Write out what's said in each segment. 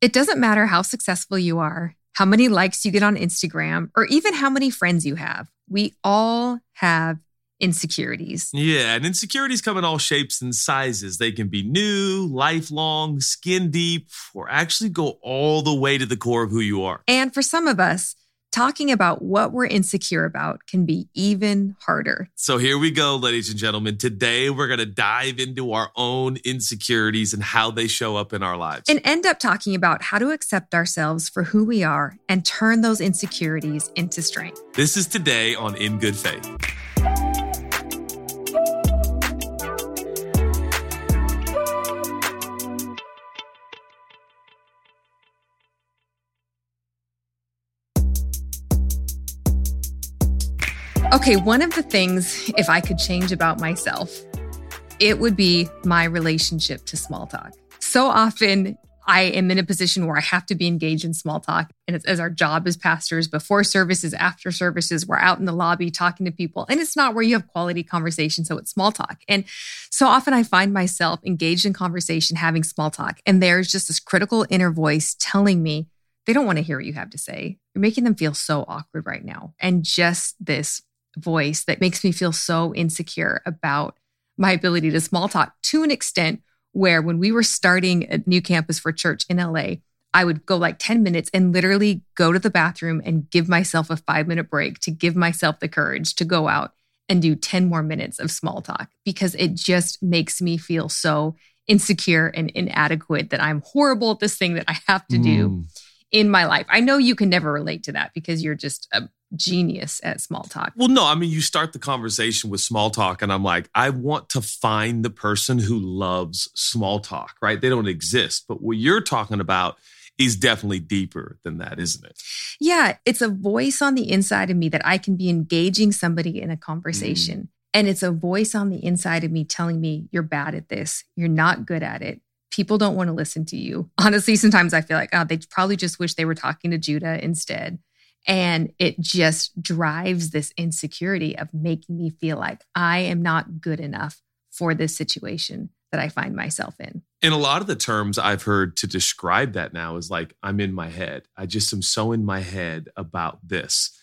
It doesn't matter how successful you are, how many likes you get on Instagram, or even how many friends you have. We all have insecurities. Yeah, and insecurities come in all shapes and sizes. They can be new, lifelong, skin deep, or actually go all the way to the core of who you are. And for some of us, talking about what we're insecure about can be even harder. So here we go, ladies and gentlemen. Today, we're going to dive into our own insecurities and how they show up in our lives. And end up talking about how to accept ourselves for who we are and turn those insecurities into strength. This is today on In Good Faith. Okay, one of the things, if I could change about myself, it would be my relationship to small talk. So often, I am in a position where I have to be engaged in small talk. And as our job as pastors, before services, after services, we're out in the lobby talking to people. And it's not where you have quality conversation. So it's small talk. And so often I find myself engaged in conversation, having small talk. And there's just this critical inner voice telling me they don't want to hear what you have to say. You're making them feel so awkward right now. And just this voice that makes me feel so insecure about my ability to small talk to an extent where when we were starting a new campus for church in LA, I would go like 10 minutes and literally go to the bathroom and give myself a five minute break to give myself the courage to go out and do 10 more minutes of small talk because it just makes me feel so insecure and inadequate that I'm horrible at this thing that I have to do mm. in my life. I know you can never relate to that because you're just a genius at small talk. Well, no, I mean, you start the conversation with small talk, and I'm like, I want to find the person who loves small talk, right? They don't exist. But what you're talking about is definitely deeper than that, isn't it? Yeah, it's a voice on the inside of me that I can be engaging somebody in a conversation. Mm. And it's a voice on the inside of me telling me, you're bad at this. You're not good at it. People don't want to listen to you. Honestly, sometimes I feel like, oh, they probably just wish they were talking to Judah instead. And it just drives this insecurity of making me feel like I am not good enough for this situation that I find myself in. And a lot of the terms I've heard to describe that now is like, I'm in my head. I just am so in my head about this.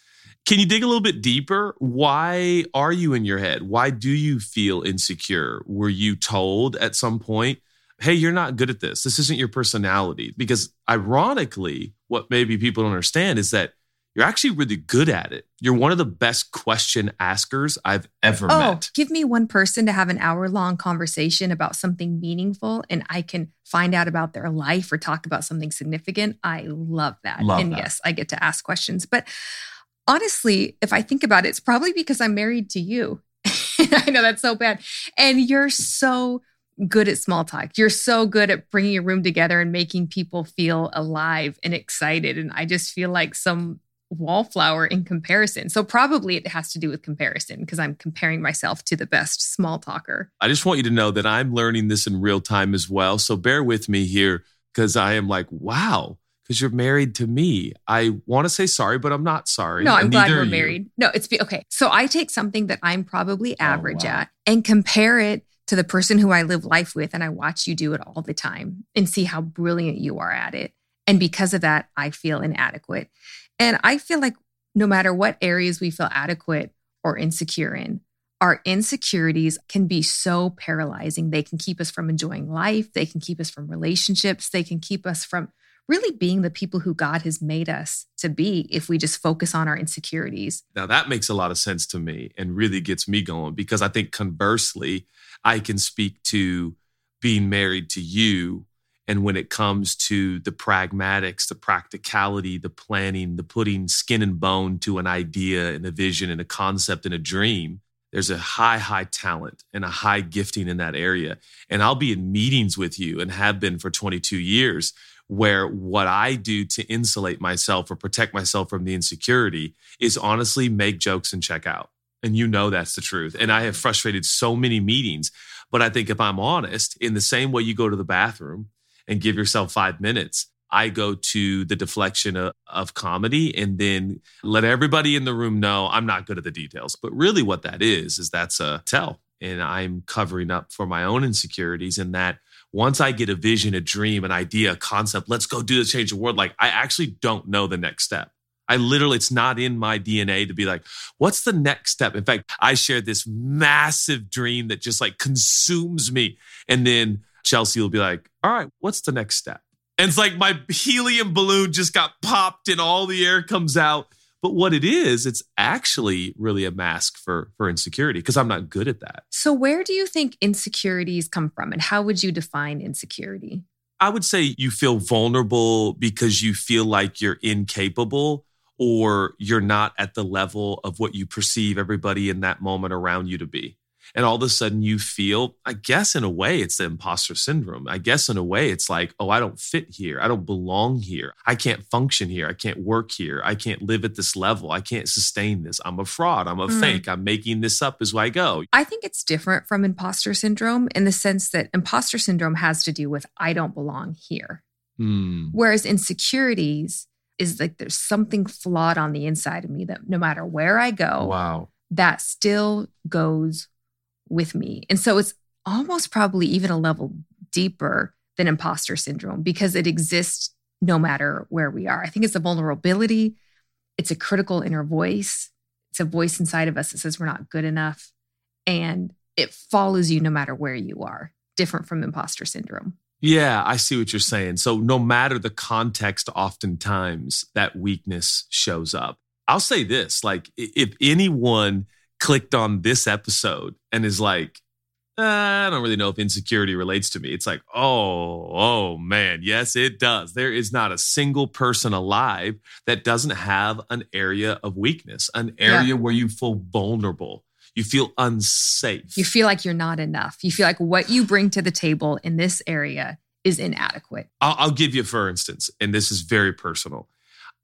Can you dig a little bit deeper? Why are you in your head? Why do you feel insecure? Were you told at some point, hey, you're not good at this? This isn't your personality? Because ironically, what maybe people don't understand is that you're actually really good at it. You're one of the best question askers I've ever oh, met. Give me one person to have an hour long conversation about something meaningful and I can find out about their life or talk about something significant. I love that. Love and that. yes, I get to ask questions. But honestly, if I think about it, it's probably because I'm married to you. I know that's so bad. And you're so good at small talk. You're so good at bringing a room together and making people feel alive and excited. And I just feel like some wallflower in comparison. So probably it has to do with comparison because I'm comparing myself to the best small talker. I just want you to know that I'm learning this in real time as well. So bear with me here because I am like, wow, because you're married to me. I want to say sorry, but I'm not sorry. No, I'm glad we're married. No, it's okay. So I take something that I'm probably oh, average oh, wow. at and compare it to the person who I live life with. And I watch you do it all the time and see how brilliant you are at it. And because of that, I feel inadequate. And I feel like no matter what areas we feel adequate or insecure in, our insecurities can be so paralyzing. They can keep us from enjoying life. They can keep us from relationships. They can keep us from really being the people who God has made us to be if we just focus on our insecurities. Now, that makes a lot of sense to me and really gets me going because I think conversely, I can speak to being married to you and when it comes to the pragmatics, the practicality, the planning, the putting skin and bone to an idea and a vision and a concept and a dream, there's a high, high talent and a high gifting in that area. And I'll be in meetings with you and have been for 22 years where what I do to insulate myself or protect myself from the insecurity is honestly make jokes and check out. And you know that's the truth. And I have frustrated so many meetings. But I think if I'm honest, in the same way you go to the bathroom and give yourself five minutes. I go to the deflection of, of, comedy and then let everybody in the room know I'm not good at the details. But really, what that is, is that's a tell. And I'm covering up for my own insecurities in that once I get a vision, a dream, an idea, a concept, let's go do this, change the world. Like I actually don't know the next step. I literally, it's not in my DNA to be like, what's the next step? In fact, I shared this massive dream that just like consumes me. And then Chelsea will be like, all right, what's the next step? And it's like my helium balloon just got popped and all the air comes out. But what it is, it's actually really a mask for for insecurity because I'm not good at that. So where do you think insecurities come from and how would you define insecurity? I would say you feel vulnerable because you feel like you're incapable or you're not at the level of what you perceive everybody in that moment around you to be. And all of a sudden you feel, I guess in a way, it's the imposter syndrome. I guess in a way, it's like, oh, I don't fit here. I don't belong here. I can't function here. I can't work here. I can't live at this level. I can't sustain this. I'm a fraud. I'm a mm. fake. I'm making this up as I go. I think it's different from imposter syndrome in the sense that imposter syndrome has to do with, I don't belong here. Mm. Whereas insecurities, is like there's something flawed on the inside of me that no matter where I go, wow, that still goes with me. And so it's almost probably even a level deeper than imposter syndrome because it exists no matter where we are. I think it's a vulnerability, it's a critical inner voice, it's a voice inside of us that says we're not good enough. And it follows you no matter where you are, different from imposter syndrome. Yeah, I see what you're saying. So, no matter the context, oftentimes that weakness shows up. I'll say this like, if anyone clicked on this episode and is like, uh, I don't really know if insecurity relates to me. It's like, oh, oh man, yes, it does. There is not a single person alive that doesn't have an area of weakness, an area yeah. where you feel vulnerable. You feel unsafe. You feel like you're not enough. You feel like what you bring to the table in this area is inadequate. I'll, I'll give you, for instance, and this is very personal.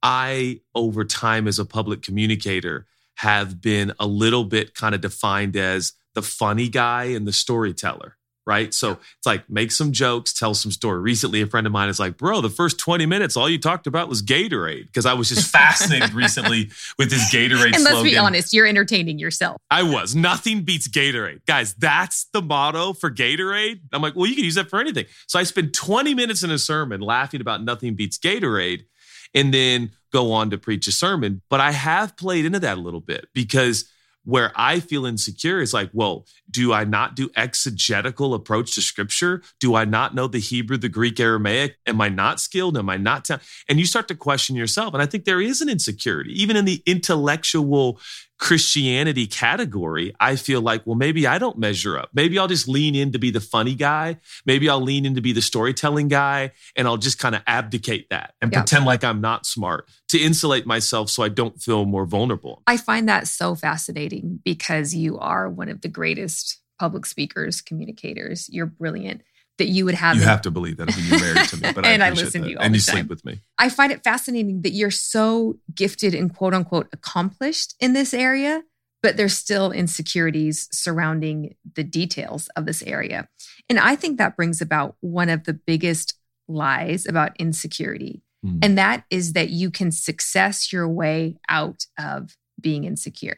I, over time as a public communicator, have been a little bit kind of defined as the funny guy and the storyteller right? So it's like make some jokes, tell some story. Recently, a friend of mine is like, "Bro, the first twenty minutes, all you talked about was Gatorade," because I was just fascinated recently with this Gatorade. And let's slogan. be honest, you're entertaining yourself. I was. Nothing beats Gatorade, guys. That's the motto for Gatorade. I'm like, well, you can use that for anything. So I spend twenty minutes in a sermon laughing about nothing beats Gatorade, and then go on to preach a sermon. But I have played into that a little bit because where I feel insecure is like, well, do I not do exegetical approach to scripture? Do I not know the Hebrew, the Greek, Aramaic? Am I not skilled? Am I not? Ta-? And you start to question yourself. And I think there is an insecurity, even in the intellectual Christianity category, I feel like, well, maybe I don't measure up. Maybe I'll just lean in to be the funny guy. Maybe I'll lean in to be the storytelling guy and I'll just kind of abdicate that and yeah. pretend like I'm not smart to insulate myself so I don't feel more vulnerable. I find that so fascinating because you are one of the greatest public speakers, communicators. You're brilliant that you would have. You have to believe that when you're married to me, but and I, I listen that. to you, and you time. sleep with me. I find it fascinating that you're so gifted and quote unquote accomplished in this area, but there's still insecurities surrounding the details of this area, and I think that brings about one of the biggest lies about insecurity, mm. and that is that you can success your way out of being insecure.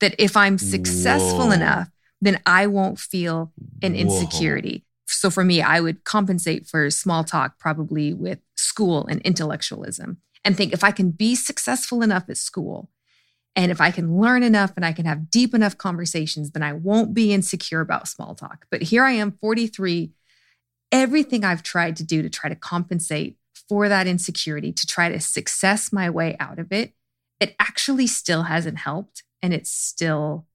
That if I'm successful Whoa. enough, then I won't feel an insecurity. So for me, I would compensate for small talk probably with school and intellectualism and think if I can be successful enough at school and if I can learn enough and I can have deep enough conversations, then I won't be insecure about small talk. But here I am, 43. Everything I've tried to do to try to compensate for that insecurity, to try to success my way out of it, it actually still hasn't helped and it's still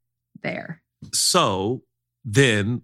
there. So then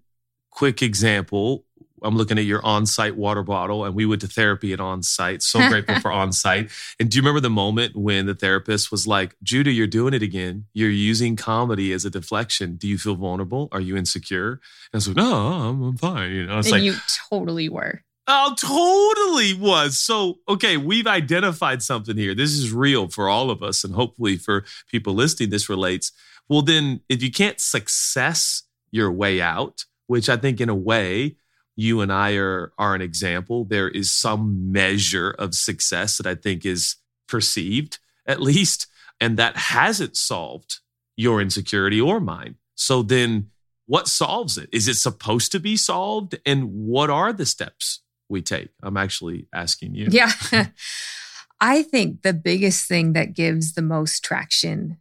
quick example. I'm looking at your on-site water bottle, and we went to therapy at on-site. So grateful for on-site. And do you remember the moment when the therapist was like, "Judah, you're doing it again. You're using comedy as a deflection. Do you feel vulnerable? Are you insecure?" And I was like, "No, I'm, I'm fine." You know, it's like, you totally were. Oh, totally was. So, okay, we've identified something here. This is real for all of us, and hopefully for people listening, this relates. Well, then, if you can't success your way out, which I think in a way, you and I are, are an example. There is some measure of success that I think is perceived, at least, and that hasn't solved your insecurity or mine. So then what solves it? Is it supposed to be solved? And what are the steps we take? I'm actually asking you. Yeah. I think the biggest thing that gives the most traction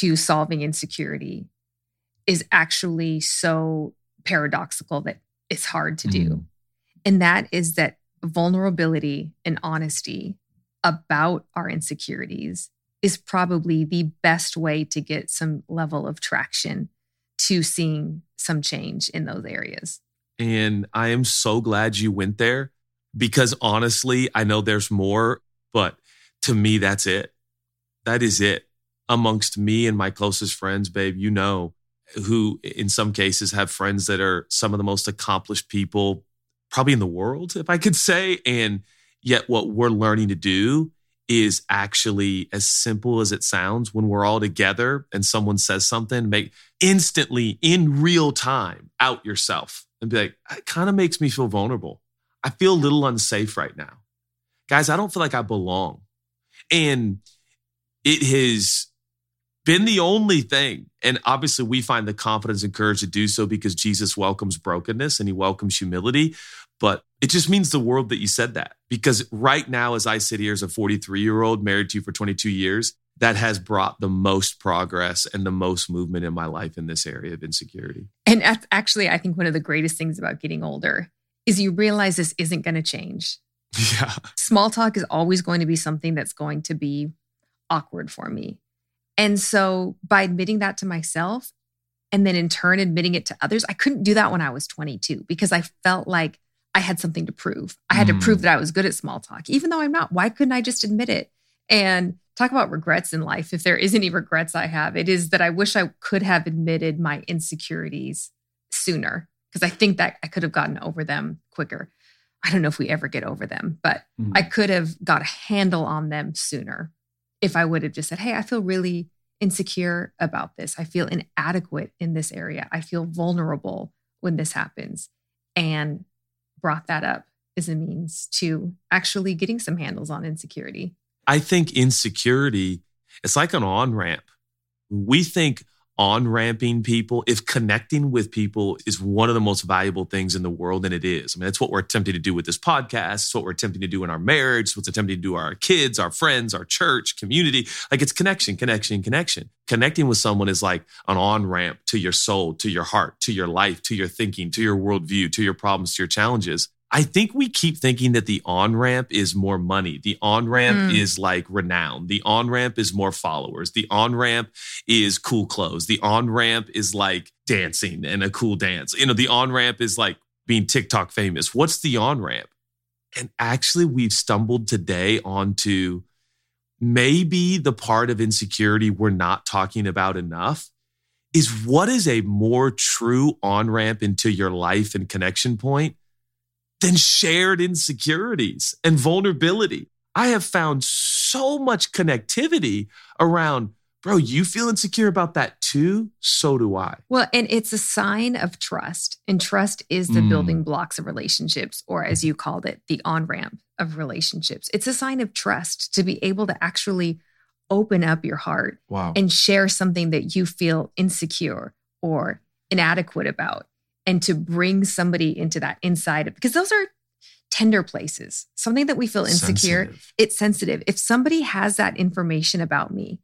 to solving insecurity is actually so paradoxical that it's hard to do. Mm. And that is that vulnerability and honesty about our insecurities is probably the best way to get some level of traction to seeing some change in those areas. And I am so glad you went there because honestly, I know there's more, but to me, that's it. That is it. Amongst me and my closest friends, babe, you know, who in some cases have friends that are some of the most accomplished people probably in the world, if I could say. And yet, what we're learning to do is actually as simple as it sounds when we're all together and someone says something, make instantly in real time out yourself and be like, it kind of makes me feel vulnerable. I feel a little unsafe right now. Guys, I don't feel like I belong. And it has been the only thing. And obviously, we find the confidence and courage to do so because Jesus welcomes brokenness and he welcomes humility. But it just means the world that you said that. Because right now, as I sit here as a 43 year old married to you for 22 years, that has brought the most progress and the most movement in my life in this area of insecurity. And actually, I think one of the greatest things about getting older is you realize this isn't going to change. Yeah. Small talk is always going to be something that's going to be awkward for me. And so by admitting that to myself and then in turn admitting it to others, I couldn't do that when I was 22 because I felt like I had something to prove. I had mm. to prove mm. that I was good at small talk, even though I'm not. Why couldn't I just admit it? And talk about regrets in life. If there is any regrets I have, it is that I wish I could have admitted my insecurities sooner because I think that I could have gotten over them quicker. I don't know if we ever get over them, but mm. I could have got a handle on them sooner if I would have just said, Hey, I feel really insecure about this. I feel inadequate in this area. I feel vulnerable when this happens. And brought that up as a means to actually getting some handles on insecurity. I think insecurity, it's like an on ramp. We think on ramping people, if connecting with people is one of the most valuable things in the world, and it is. I mean, that's what we're attempting to do with this podcast. It's what we're attempting to do in our marriage. It's what's attempting to do our kids, our friends, our church, community. Like it's connection, connection, connection. Connecting with someone is like an on ramp to your soul, to your heart, to your life, to your thinking, to your worldview, to your problems, to your challenges. I think we keep thinking that the on ramp is more money. The on ramp mm. is like renown. The on ramp is more followers. The on ramp is cool clothes. The on ramp is like dancing and a cool dance. You know, the on ramp is like being TikTok famous. What's the on ramp? And actually, we've stumbled today onto maybe the part of insecurity we're not talking about enough is what is a more true on ramp into your life and connection point than shared insecurities and vulnerability. I have found so much connectivity around, bro, you feel insecure about that too? So do I. Well, and it's a sign of trust. And trust is the mm. building blocks of relationships, or as you called it, the on ramp of relationships. It's a sign of trust to be able to actually open up your heart wow. and share something that you feel insecure or inadequate about and to bring somebody into that inside of because those are tender places. Something that we feel insecure sensitive. it's sensitive. If somebody has that information about me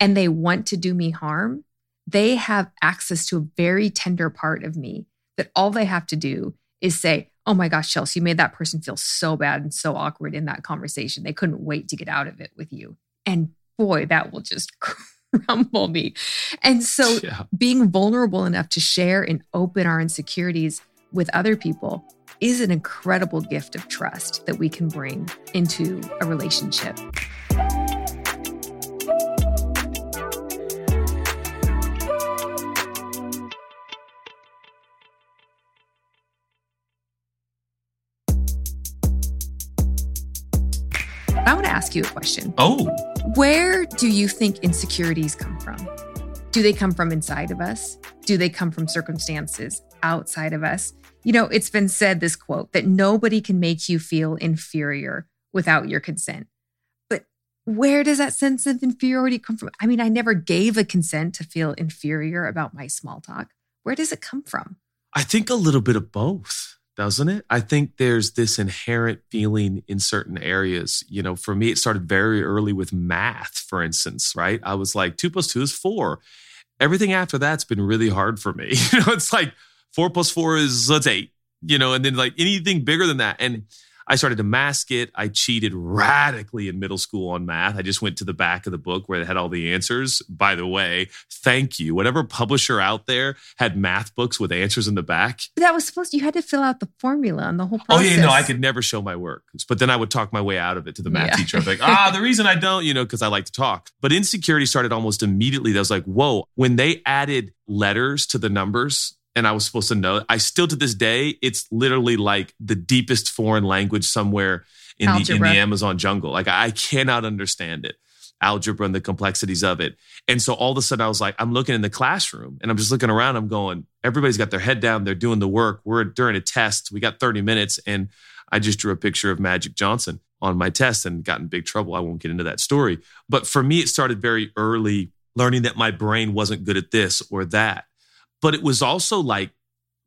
and they want to do me harm they have access to a very tender part of me that all they have to do is say oh my gosh chelsea you made that person feel so bad and so awkward in that conversation. They couldn't wait to get out of it with you. And boy that will just crumble me. And so yeah. being vulnerable enough to share and open our insecurities with other people is an incredible gift of trust that we can bring into a relationship. Ask you a question. Oh. Where do you think insecurities come from? Do they come from inside of us? Do they come from circumstances outside of us? You know, it's been said this quote that nobody can make you feel inferior without your consent. But where does that sense of inferiority come from? I mean, I never gave a consent to feel inferior about my small talk. Where does it come from? I think a little bit of both, doesn't it? I think there's this inherent feeling in certain areas. You know, for me, it started very early with math, for instance, right? I was like, two plus two is four. Everything after that's been really hard for me. You know, it's like four plus four is let's eight, you know, and then like anything bigger than that. And I started to mask it. I cheated radically in middle school on math. I just went to the back of the book where they had all the answers. By the way, thank you. Whatever publisher out there had math books with answers in the back. That was supposed to, you had to fill out the formula and the whole process. Oh, yeah, no, I could never show my work. But then I would talk my way out of it to the math yeah. teacher. I'd be like, ah, the reason I don't, you know, because I like to talk. But insecurity started almost immediately. That was like, whoa, when they added letters to the numbers, and I was supposed to know. I still to this day, it's literally like the deepest foreign language somewhere in the in the Amazon jungle. Like I cannot understand it. Algebra and the complexities of it. And so all of a sudden I was like, I'm looking in the classroom and I'm just looking around. I'm going, everybody's got their head down, they're doing the work. We're during a test. We got 30 minutes. And I just drew a picture of Magic Johnson on my test and got in big trouble. I won't get into that story. But for me, it started very early learning that my brain wasn't good at this or that but it was also like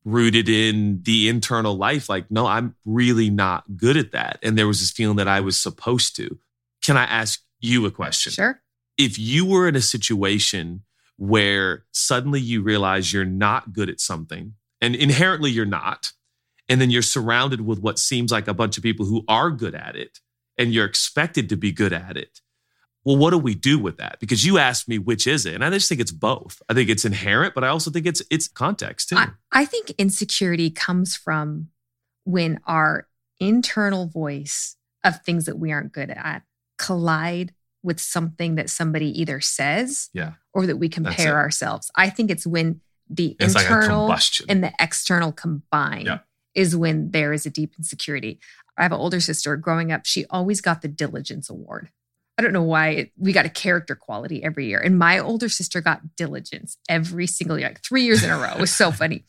rooted in the internal life like no i'm really not good at that. And there was this feeling that i was supposed to. Can i ask you a question? Sure. If you were in a situation where suddenly you realize you're not good at something and inherently you're not and then you're surrounded with what seems like a bunch of people who are good at it and you're expected to be good at it well, what do we do with that? Because you asked me which is it, and I just think it's both. I think it's inherent, but I also think it's it's context too. I, I think insecurity comes from when our internal voice of things that we aren't good at collide with something that somebody either says yeah. or that we compare ourselves. I think it's when the it's internal like and the external combine yeah. is when there is a deep insecurity. I have an older sister growing up, she always got the diligence award. I don't know why we got a character quality every year. And my older sister got diligence every single year, like three years in a row. It was so funny.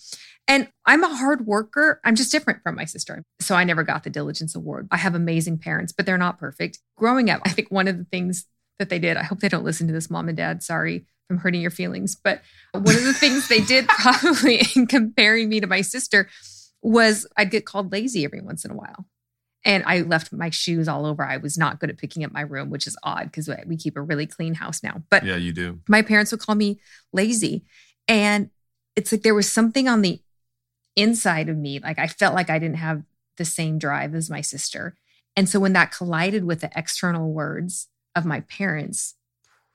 And I'm a hard worker. I'm just different from my sister. So I never got the diligence award. I have amazing parents, but they're not perfect. Growing up, I think one of the things that they did, I hope they don't listen to this, mom and dad. Sorry I'm hurting your feelings. But one of the things they did probably in comparing me to my sister was I'd get called lazy every once in a while. And I left my shoes all over. I was not good at picking up my room, which is odd because we keep a really clean house now. But yeah, you do. My parents would call me lazy. And it's like there was something on the inside of me. Like I felt like I didn't have the same drive as my sister. And so when that collided with the external words of my parents,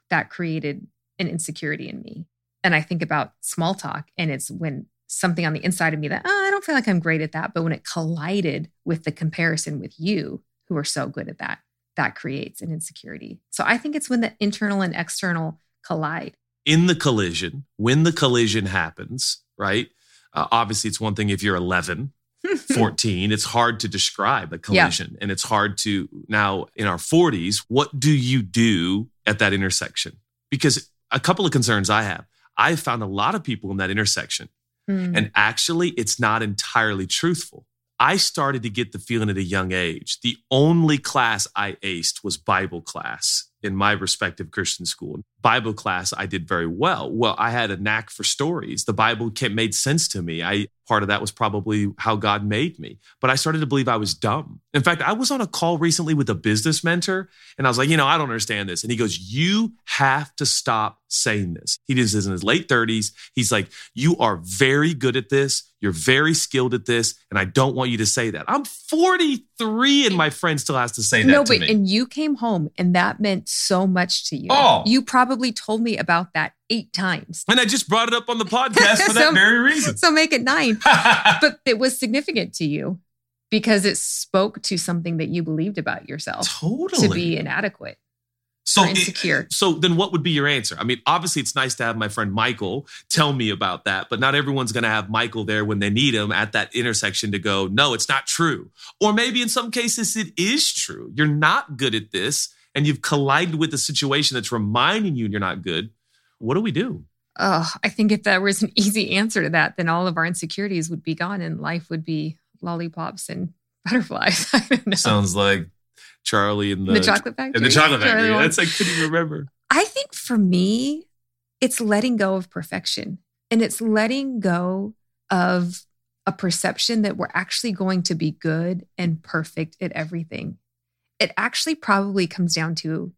that created an insecurity in me. And I think about small talk, and it's when something on the inside of me that oh, I don't feel like I'm great at that. But when it collided with the comparison with you, who are so good at that, that creates an insecurity. So I think it's when the internal and external collide. In the collision, when the collision happens, right? Uh, obviously, it's one thing if you're 11, 14, it's hard to describe a collision. Yeah. And it's hard to now in our 40s, what do you do at that intersection? Because a couple of concerns I have. I've found a lot of people in that intersection Mm. And actually, it's not entirely truthful. I started to get the feeling at a young age. The only class I aced was Bible class in my respective Christian school. Bible class, I did very well. Well, I had a knack for stories. The Bible made sense to me. I part of that was probably how God made me. But I started to believe I was dumb. In fact, I was on a call recently with a business mentor, and I was like, you know, I don't understand this. And he goes, You have to stop saying this. He is in his late 30s. He's like, You are very good at this. You're very skilled at this. And I don't want you to say that. I'm 43 and my friend still has to say that. No, but me. and you came home and that meant so much to you. Oh. You probably told me about that eight times. And I just brought it up on the podcast for so, that very reason. So make it nine. but it was significant to you because it spoke to something that you believed about yourself. Totally. To be inadequate so insecure. It, so then what would be your answer? I mean, obviously it's nice to have my friend Michael tell me about that, but not everyone's going to have Michael there when they need him at that intersection to go, no, it's not true. Or maybe in some cases it is true. You're not good at this and you've collided with a situation that's reminding you you're not good. What do we do? Oh, I think if there was an easy answer to that, then all of our insecurities would be gone and life would be lollipops and butterflies. Sounds like Charlie and the, the chocolate factory. And the chocolate factory. That's I couldn't remember. I think for me, it's letting go of perfection And it's letting go of a perception that we're actually going to be good and perfect at everything. It actually probably comes down to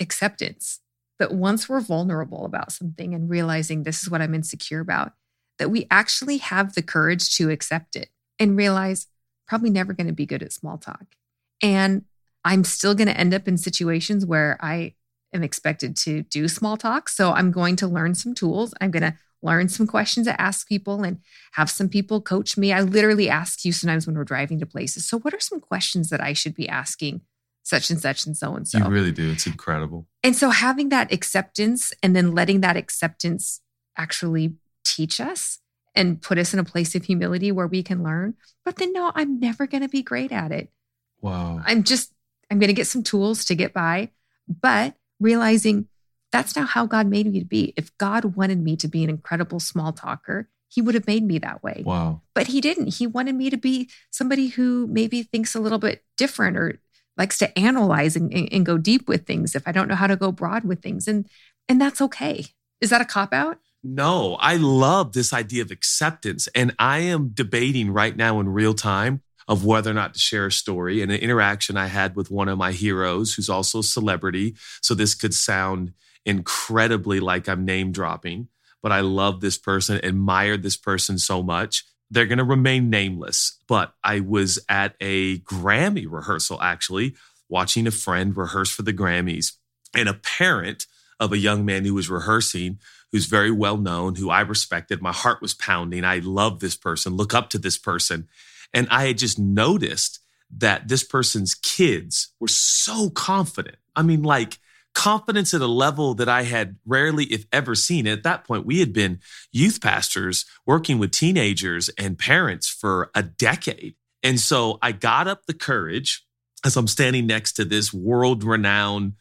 acceptance that once we're vulnerable about something and realizing this is what I'm insecure about, that we actually have the courage to accept it and realize probably never going to be good at small talk. And I'm still going to end up in situations where I am expected to do small talk. So I'm going to learn some tools. I'm going to learn some questions to ask people and have some people coach me. I literally ask you sometimes when we're driving to places. So, what are some questions that I should be asking such and such and so and so? You really do. It's incredible. And so, having that acceptance and then letting that acceptance actually teach us and put us in a place of humility where we can learn. But then, no, I'm never going to be great at it. Wow. I'm just, I'm going to get some tools to get by, but realizing that's not how God made me to be. If God wanted me to be an incredible small talker, he would have made me that way. Wow. But he didn't. He wanted me to be somebody who maybe thinks a little bit different or likes to analyze and, and go deep with things if I don't know how to go broad with things. And and that's okay. Is that a cop out? No, I love this idea of acceptance. And I am debating right now in real time of whether or not to share a story and an interaction I had with one of my heroes who's also a celebrity. So this could sound incredibly like I'm name dropping, but I love this person, admired this person so much. They're going to remain nameless, but I was at a Grammy rehearsal actually, watching a friend rehearse for the Grammys. And a parent of a young man who was rehearsing, who's very well known, who I respected, my heart was pounding. I love this person, look up to this person. And I had just noticed that this person's kids were so confident. I mean, like, confidence at a level that I had rarely, if ever, seen. At that point, we had been youth pastors working with teenagers and parents for a decade. And so I got up the courage as I'm standing next to this world renowned,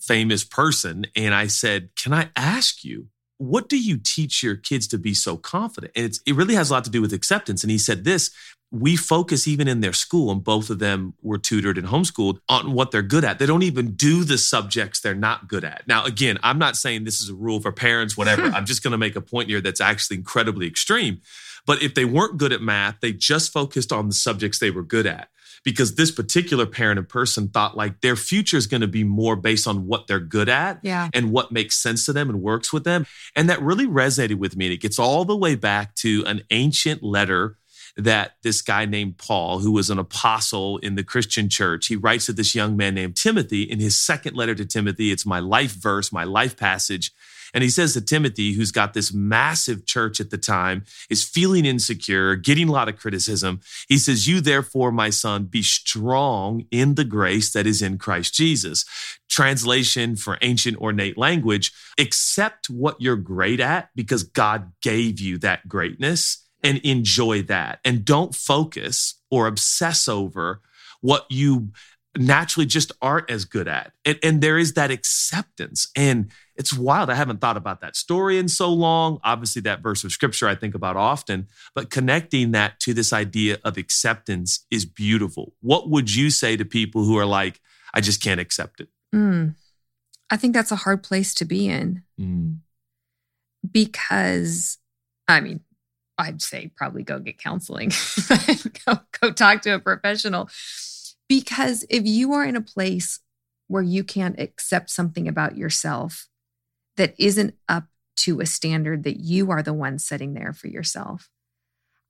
famous person. And I said, Can I ask you, what do you teach your kids to be so confident? And it really has a lot to do with acceptance. And he said this we focus even in their school, and both of them were tutored and homeschooled on what they're good at. They don't even do the subjects they're not good at. Now, again, I'm not saying this is a rule for parents, whatever. I'm just going to make a point here that's actually incredibly extreme. But if they weren't good at math, they just focused on the subjects they were good at because this particular parent and person thought like their future is going to be more based on what they're good at yeah. and what makes sense to them and works with them. And that really resonated with me. And it gets all the way back to an ancient letter that this guy named Paul, who was an apostle in the Christian church, he writes to this young man named Timothy in his second letter to Timothy. It's my life verse, my life passage. And he says to Timothy, who's got this massive church at the time, is feeling insecure, getting a lot of criticism. He says, You therefore, my son, be strong in the grace that is in Christ Jesus. Translation for ancient ornate language, accept what you're great at because God gave you that greatness and enjoy that. And don't focus or obsess over what you naturally just aren't as good at. And, and, there is that acceptance. And it's wild. I haven't thought about that story in so long. Obviously, that verse of scripture I think about often, but connecting that to this idea of acceptance is beautiful. What would you say to people who are like, I just can't accept it? Mm. I think that's a hard place to be in mm. because, I mean, I'd say probably go get counseling, go, go talk to a professional. Because if you are in a place where you can't accept something about yourself that isn't up to a standard that you are the one setting there for yourself,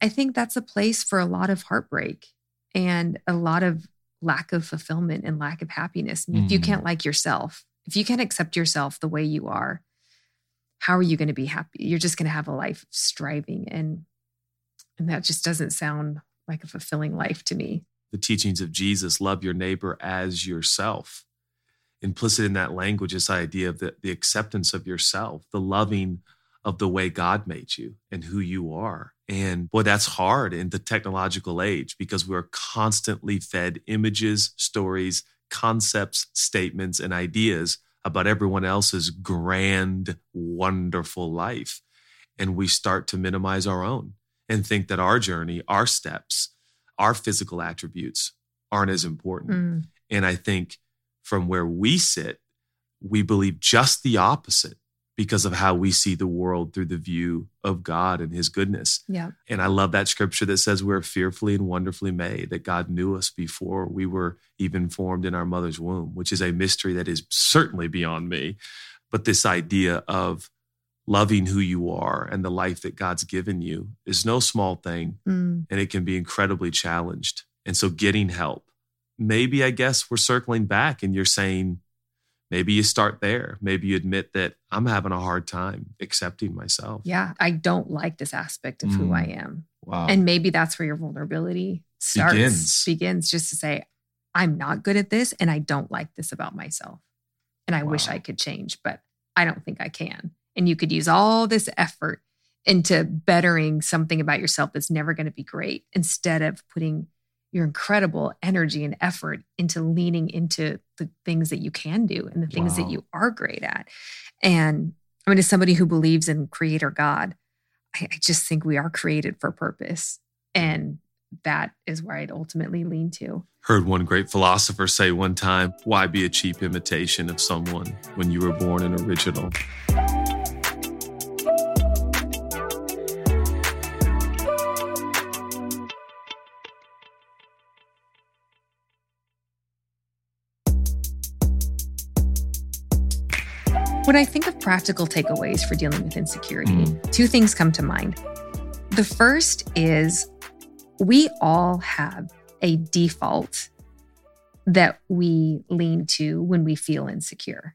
I think that's a place for a lot of heartbreak and a lot of lack of fulfillment and lack of happiness. Mm. If you can't mm. like yourself, if you can't accept yourself the way you are, how are you going to be happy? You're just going to have a life of striving and and that just doesn't sound like a fulfilling life to me. The teachings of Jesus, love your neighbor as yourself. Implicit in that language is the idea of the, the acceptance of yourself, the loving of the way God made you and who you are. And boy, that's hard in the technological age because we're constantly fed images, stories, concepts, statements, and ideas about everyone else's grand, wonderful life. And we start to minimize our own and think that our journey, our steps, our physical attributes aren't as important. Mm. And I think from where we sit, we believe just the opposite because of how we see the world through the view of God and his goodness. Yeah. And I love that scripture that says we're fearfully and wonderfully made, that God knew us before we were even formed in our mother's womb, which is a mystery that is certainly beyond me. But this idea of loving who you are and the life that God's given you is no small thing. Mm. And it can be incredibly challenged. And so getting help, maybe I guess we're circling back and you're saying, maybe you start there. Maybe you admit that I'm having a hard time accepting myself. Yeah. I don't like this aspect of who Mm. I am. Wow. And maybe that's where your vulnerability starts, Begins. begins just to say, I'm not good at this and I don't like this about myself. And I wish I could change, but I don't think I can. And you could use all this effort into bettering something about yourself that's never going to be great instead of putting your incredible energy and effort into leaning into the things that you can do and the things Wow. that you are great at. And I mean, as somebody who believes in creator God, I, I just think we are created for purpose. And that is where I'd ultimately lean to. Heard one great philosopher say one time, why be a cheap imitation of someone when you were born an original? When I think of practical takeaways for dealing with insecurity, Mm. two things come to mind. The first is we all have a default that we lean to when we feel insecure.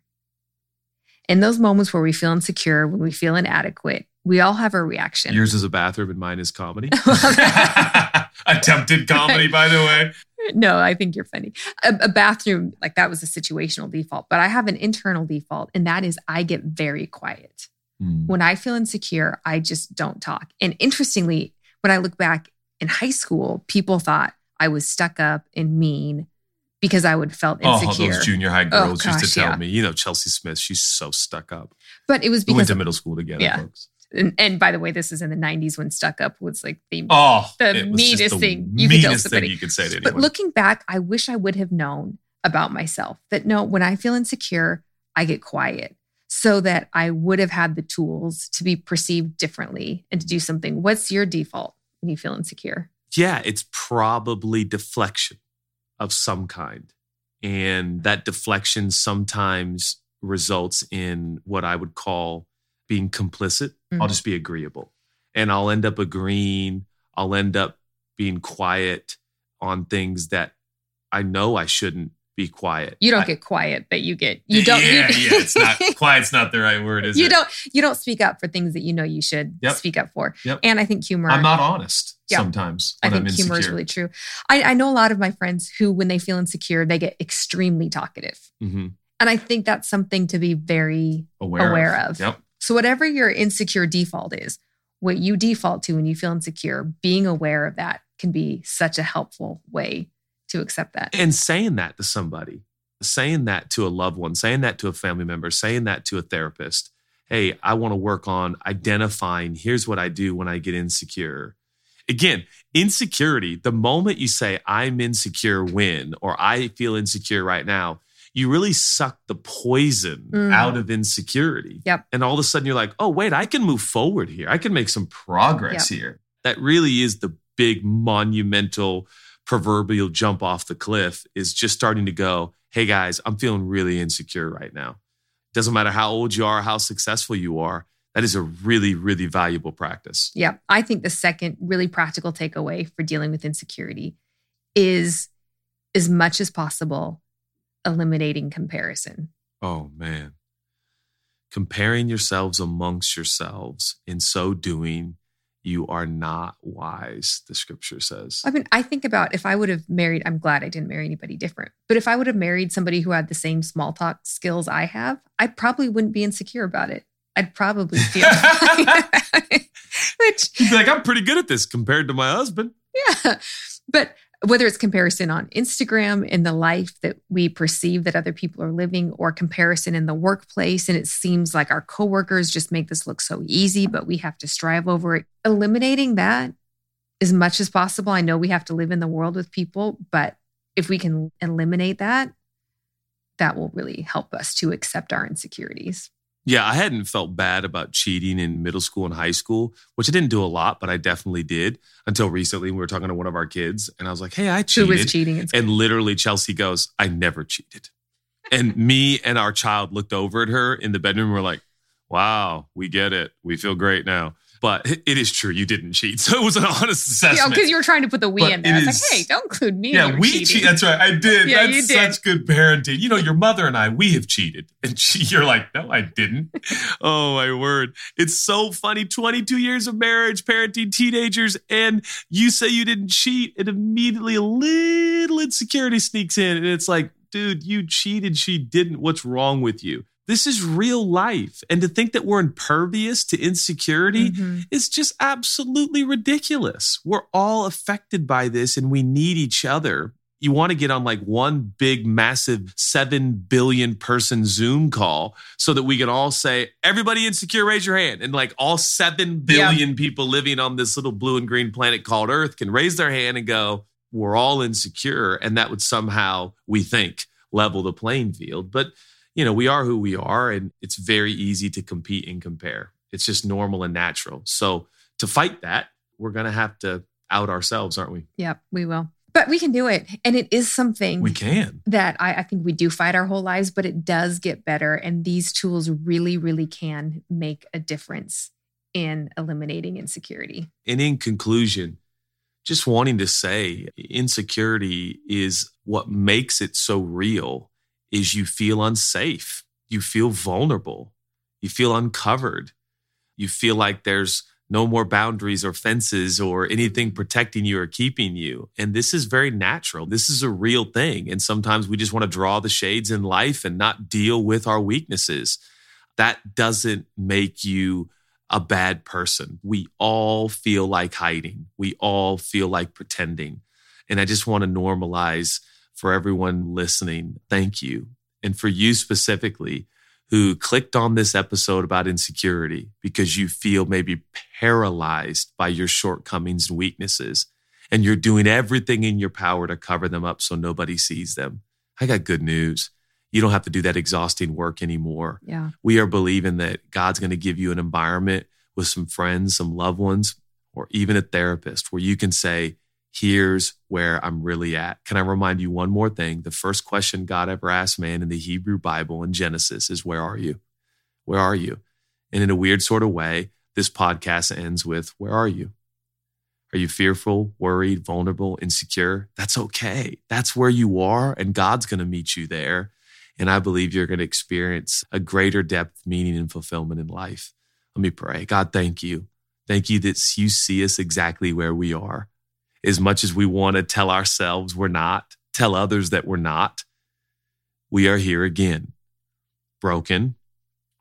In those moments where we feel insecure, when we feel inadequate, we all have our reaction. Yours is a bathroom and mine is comedy. Attempted comedy, by the way. no, I think you're funny. A, a bathroom, like that was a situational default, but I have an internal default, and that is I get very quiet. Hmm. When I feel insecure, I just don't talk. And interestingly, when I look back in high school, people thought I was stuck up and mean because I would felt Oh, insecure. those junior high Oh, girls used to tell yeah. me, you know, Chelsea Smith, she's so stuck up. but it was because We went to middle school together, Yeah. folks. And, and by the way, this is in the 90s when stuck up was like the Oh, The meanest the thing you could tell somebody. you could say to anyone. But looking back, I wish I would have known about myself that no, when I feel insecure, I get quiet so that I would have had the tools to be perceived differently and to do something. What's your default when you feel insecure? yeah, it's probably deflection of some kind. And that deflection sometimes results in what I would call being complicit. I'll Mhm. just be agreeable. And I'll end up agreeing. I'll end up being quiet on things that I know I shouldn't be quiet. You don't I- get quiet, but you get you don't. Yeah, you, yeah. It's not quiet's not the right word, is you it? don't you don't speak up for things that you know you should Yep. speak up for. Yep. And I think humor. I'm not honest Yeah. sometimes I think humor is really true. I, I know a lot of my friends who, when they feel insecure, they get extremely talkative. Mhm. And I think that's something to be very Aware, Aware of. Yep. So, whatever your insecure default is, what you default to when you feel insecure, being aware of that can be such a helpful way to accept that. And saying that to somebody, saying that to a loved one, saying that to a family member, saying that to a therapist. Hey, I want to work on identifying here's what I do when I get insecure. Again, insecurity, the moment you say, I'm insecure when, or I feel insecure right now, you really suck the poison Mm. out of insecurity. Yep. And all of a sudden you're like, oh, wait, I can move forward here. I can make some progress here. That really is the big monumental proverbial jump off the cliff is just starting to go, hey guys, I'm feeling really insecure right now. Doesn't matter how old you are, how successful you are. That is a really, really valuable practice. Yeah. I think the second really practical takeaway for dealing with insecurity is as much as possible eliminating comparison. Oh man. Comparing yourselves amongst yourselves, in so doing, you are not wise, the scripture says. I mean, I think about if I would have married, I'm glad I didn't marry anybody different. But if I would have married somebody who had the same small talk skills I have, I probably wouldn't be insecure about it. I'd probably feel which You'd be like, I'm pretty good at this compared to my husband. yeah. But whether it's comparison on Instagram in the life that we perceive that other people are living, or comparison in the workplace, and it seems like our coworkers just make this look so easy, but we have to strive over it. Eliminating that as much as possible. I know we have to live in the world with people, but if we can eliminate that, that will really help us to accept our insecurities. Yeah, I hadn't felt bad about cheating in middle school and high school, which I didn't do a lot, but I definitely did until recently. We were talking to one of our kids, and I was like, "Hey, I cheated." Who was cheating? And literally, Chelsea goes, "I never cheated." And me and our child looked over at her in the bedroom. And we're like, "Wow, we get it. We feel great now." But it is true, you didn't cheat. So it was an honest assessment. Yeah, because you were trying to put the we But in there. it It's like, is- hey, don't include me. Yeah, in we cheating. cheat. That's right. I did. Yeah, That's you did. such good parenting. You know, your mother and I, we have cheated. And she, you're like, no, I didn't. oh, my word. It's so funny. 22 years of marriage, parenting teenagers, and you say you didn't cheat, and immediately a little insecurity sneaks in. And it's like, dude, you cheated. She didn't. What's wrong with you? This is real life. And to think that we're impervious to insecurity, Mhm. it's just absolutely ridiculous. We're all affected by this and we need each other. You want to get on like one big, massive 7 billion person Zoom call so that we can all say, everybody insecure, raise your hand. And like all 7 billion people living on this little blue and green planet called Earth can raise their hand and go, we're all insecure. And that would somehow, we think, level the playing field. But you know, we are who we are, and it's very easy to compete and compare. It's just normal and natural. So to fight that, we're going to have to out ourselves, aren't we? Yeah, we will. But we can do it. And it is something We can. that I, I think we do fight our whole lives, but it does get better. And these tools really, really can make a difference in eliminating insecurity. And in conclusion, just wanting to say insecurity is what makes it so real is you feel unsafe. You feel vulnerable. You feel uncovered. You feel like there's no more boundaries or fences or anything protecting you or keeping you. And this is very natural. This is a real thing. And sometimes we just want to draw the shades in life and not deal with our weaknesses. That doesn't make you a bad person. We all feel like hiding. We all feel like pretending. And I just want to normalize for everyone listening. Thank you. And for you specifically, who clicked on this episode about insecurity because you feel maybe paralyzed by your shortcomings and weaknesses, and you're doing everything in your power to cover them up so nobody sees them. I got good news. You don't have to do that exhausting work anymore Yeah. we are believing that God's going to give you an environment with some friends, some loved ones, or even a therapist where you can say, Here's where I'm really at. Can I remind you one more thing? The first question God ever asked man in the Hebrew Bible in Genesis is, Where are you? Where are you? And in a weird sort of way, this podcast ends with, Where are you? Are you fearful, worried, vulnerable, insecure? That's okay. That's where you are, and God's going to meet you there. And I believe you're going to experience a greater depth, meaning, and fulfillment in life. Let me pray. God, thank you. Thank you that you see us exactly where we are. As much as we want to tell ourselves we're not, tell others that we're not, we are here again, broken.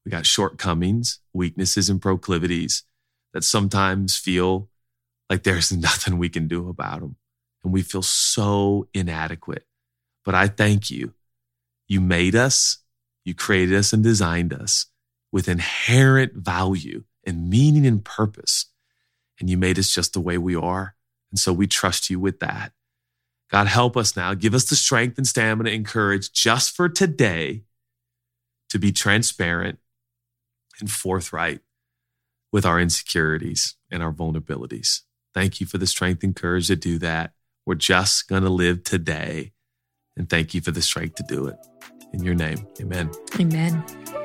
We got shortcomings, weaknesses, and proclivities that sometimes feel like there's nothing we can do about them. And we feel so inadequate. But I thank you you made us, you created us and designed us with inherent value and meaning and purpose. And you made us just the way we are. And so we trust you with that. God, help us now. Give us the strength and stamina and courage just for today to be transparent and forthright with our insecurities and our vulnerabilities. Thank you for the strength and courage to do that. We're just going to live today. And thank you for the strength to do it. In your name, amen. Amen.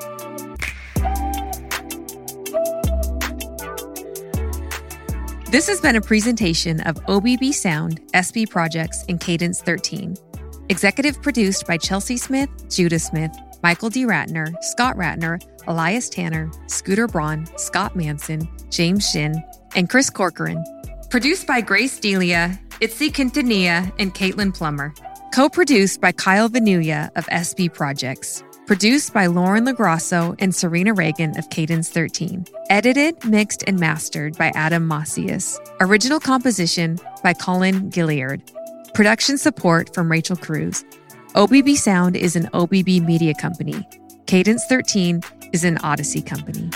This has been a presentation of OBB Sound, SB Projects, and Cadence 13. Executive produced by Chelsea Smith, Judah Smith, Michael D. Ratner, Scott Ratner, Elias Tanner, Scooter Braun, Scott Manson, James Shin, and Chris Corcoran. Produced by Grace Delia, Itzi Quintanilla, and Caitlin Plummer. Co produced by Kyle Vanuya of SB Projects. Produced by Lauren Lagrasso and Serena Reagan of Cadence 13. Edited, mixed, and mastered by Adam Macias. Original composition by Colin Gilliard. Production support from Rachel Cruz. OBB Sound is an OBB media company. Cadence 13 is an Odyssey company.